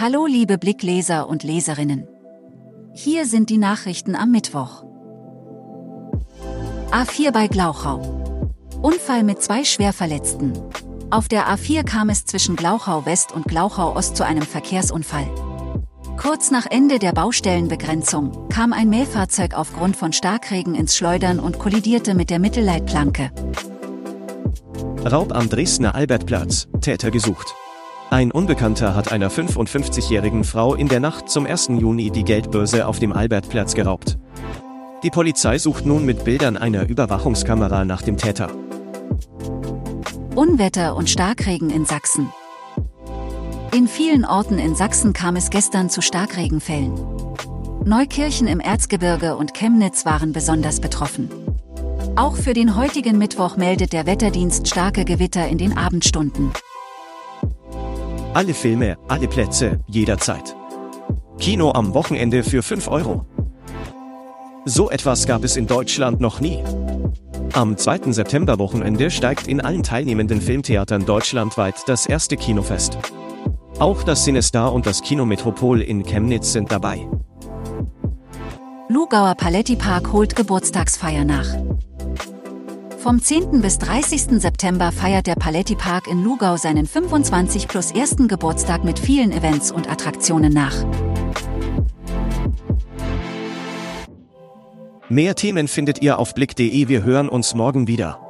Hallo liebe Blickleser und Leserinnen. Hier sind die Nachrichten am Mittwoch. A4 bei Glauchau. Unfall mit zwei Schwerverletzten. Auf der A4 kam es zwischen Glauchau West und Glauchau Ost zu einem Verkehrsunfall. Kurz nach Ende der Baustellenbegrenzung kam ein Mähfahrzeug aufgrund von Starkregen ins Schleudern und kollidierte mit der Mittelleitplanke. Raub am Dresdner Albertplatz, Täter gesucht. Ein Unbekannter hat einer 55-jährigen Frau in der Nacht zum 1. Juni die Geldbörse auf dem Albertplatz geraubt. Die Polizei sucht nun mit Bildern einer Überwachungskamera nach dem Täter. Unwetter und Starkregen in Sachsen. In vielen Orten in Sachsen kam es gestern zu Starkregenfällen. Neukirchen im Erzgebirge und Chemnitz waren besonders betroffen. Auch für den heutigen Mittwoch meldet der Wetterdienst starke Gewitter in den Abendstunden. Alle Filme, alle Plätze, jederzeit. Kino am Wochenende für 5 Euro. So etwas gab es in Deutschland noch nie. Am 2. September-Wochenende steigt in allen teilnehmenden Filmtheatern deutschlandweit das erste Kinofest. Auch das Cinestar und das Kino Metropol in Chemnitz sind dabei. Lugauer Paletti Park holt Geburtstagsfeier nach. Vom 10. bis 30. September feiert der Paletti Park in Lugau seinen 25 plus ersten Geburtstag mit vielen Events und Attraktionen nach. Mehr Themen findet ihr auf blick.de. Wir hören uns morgen wieder.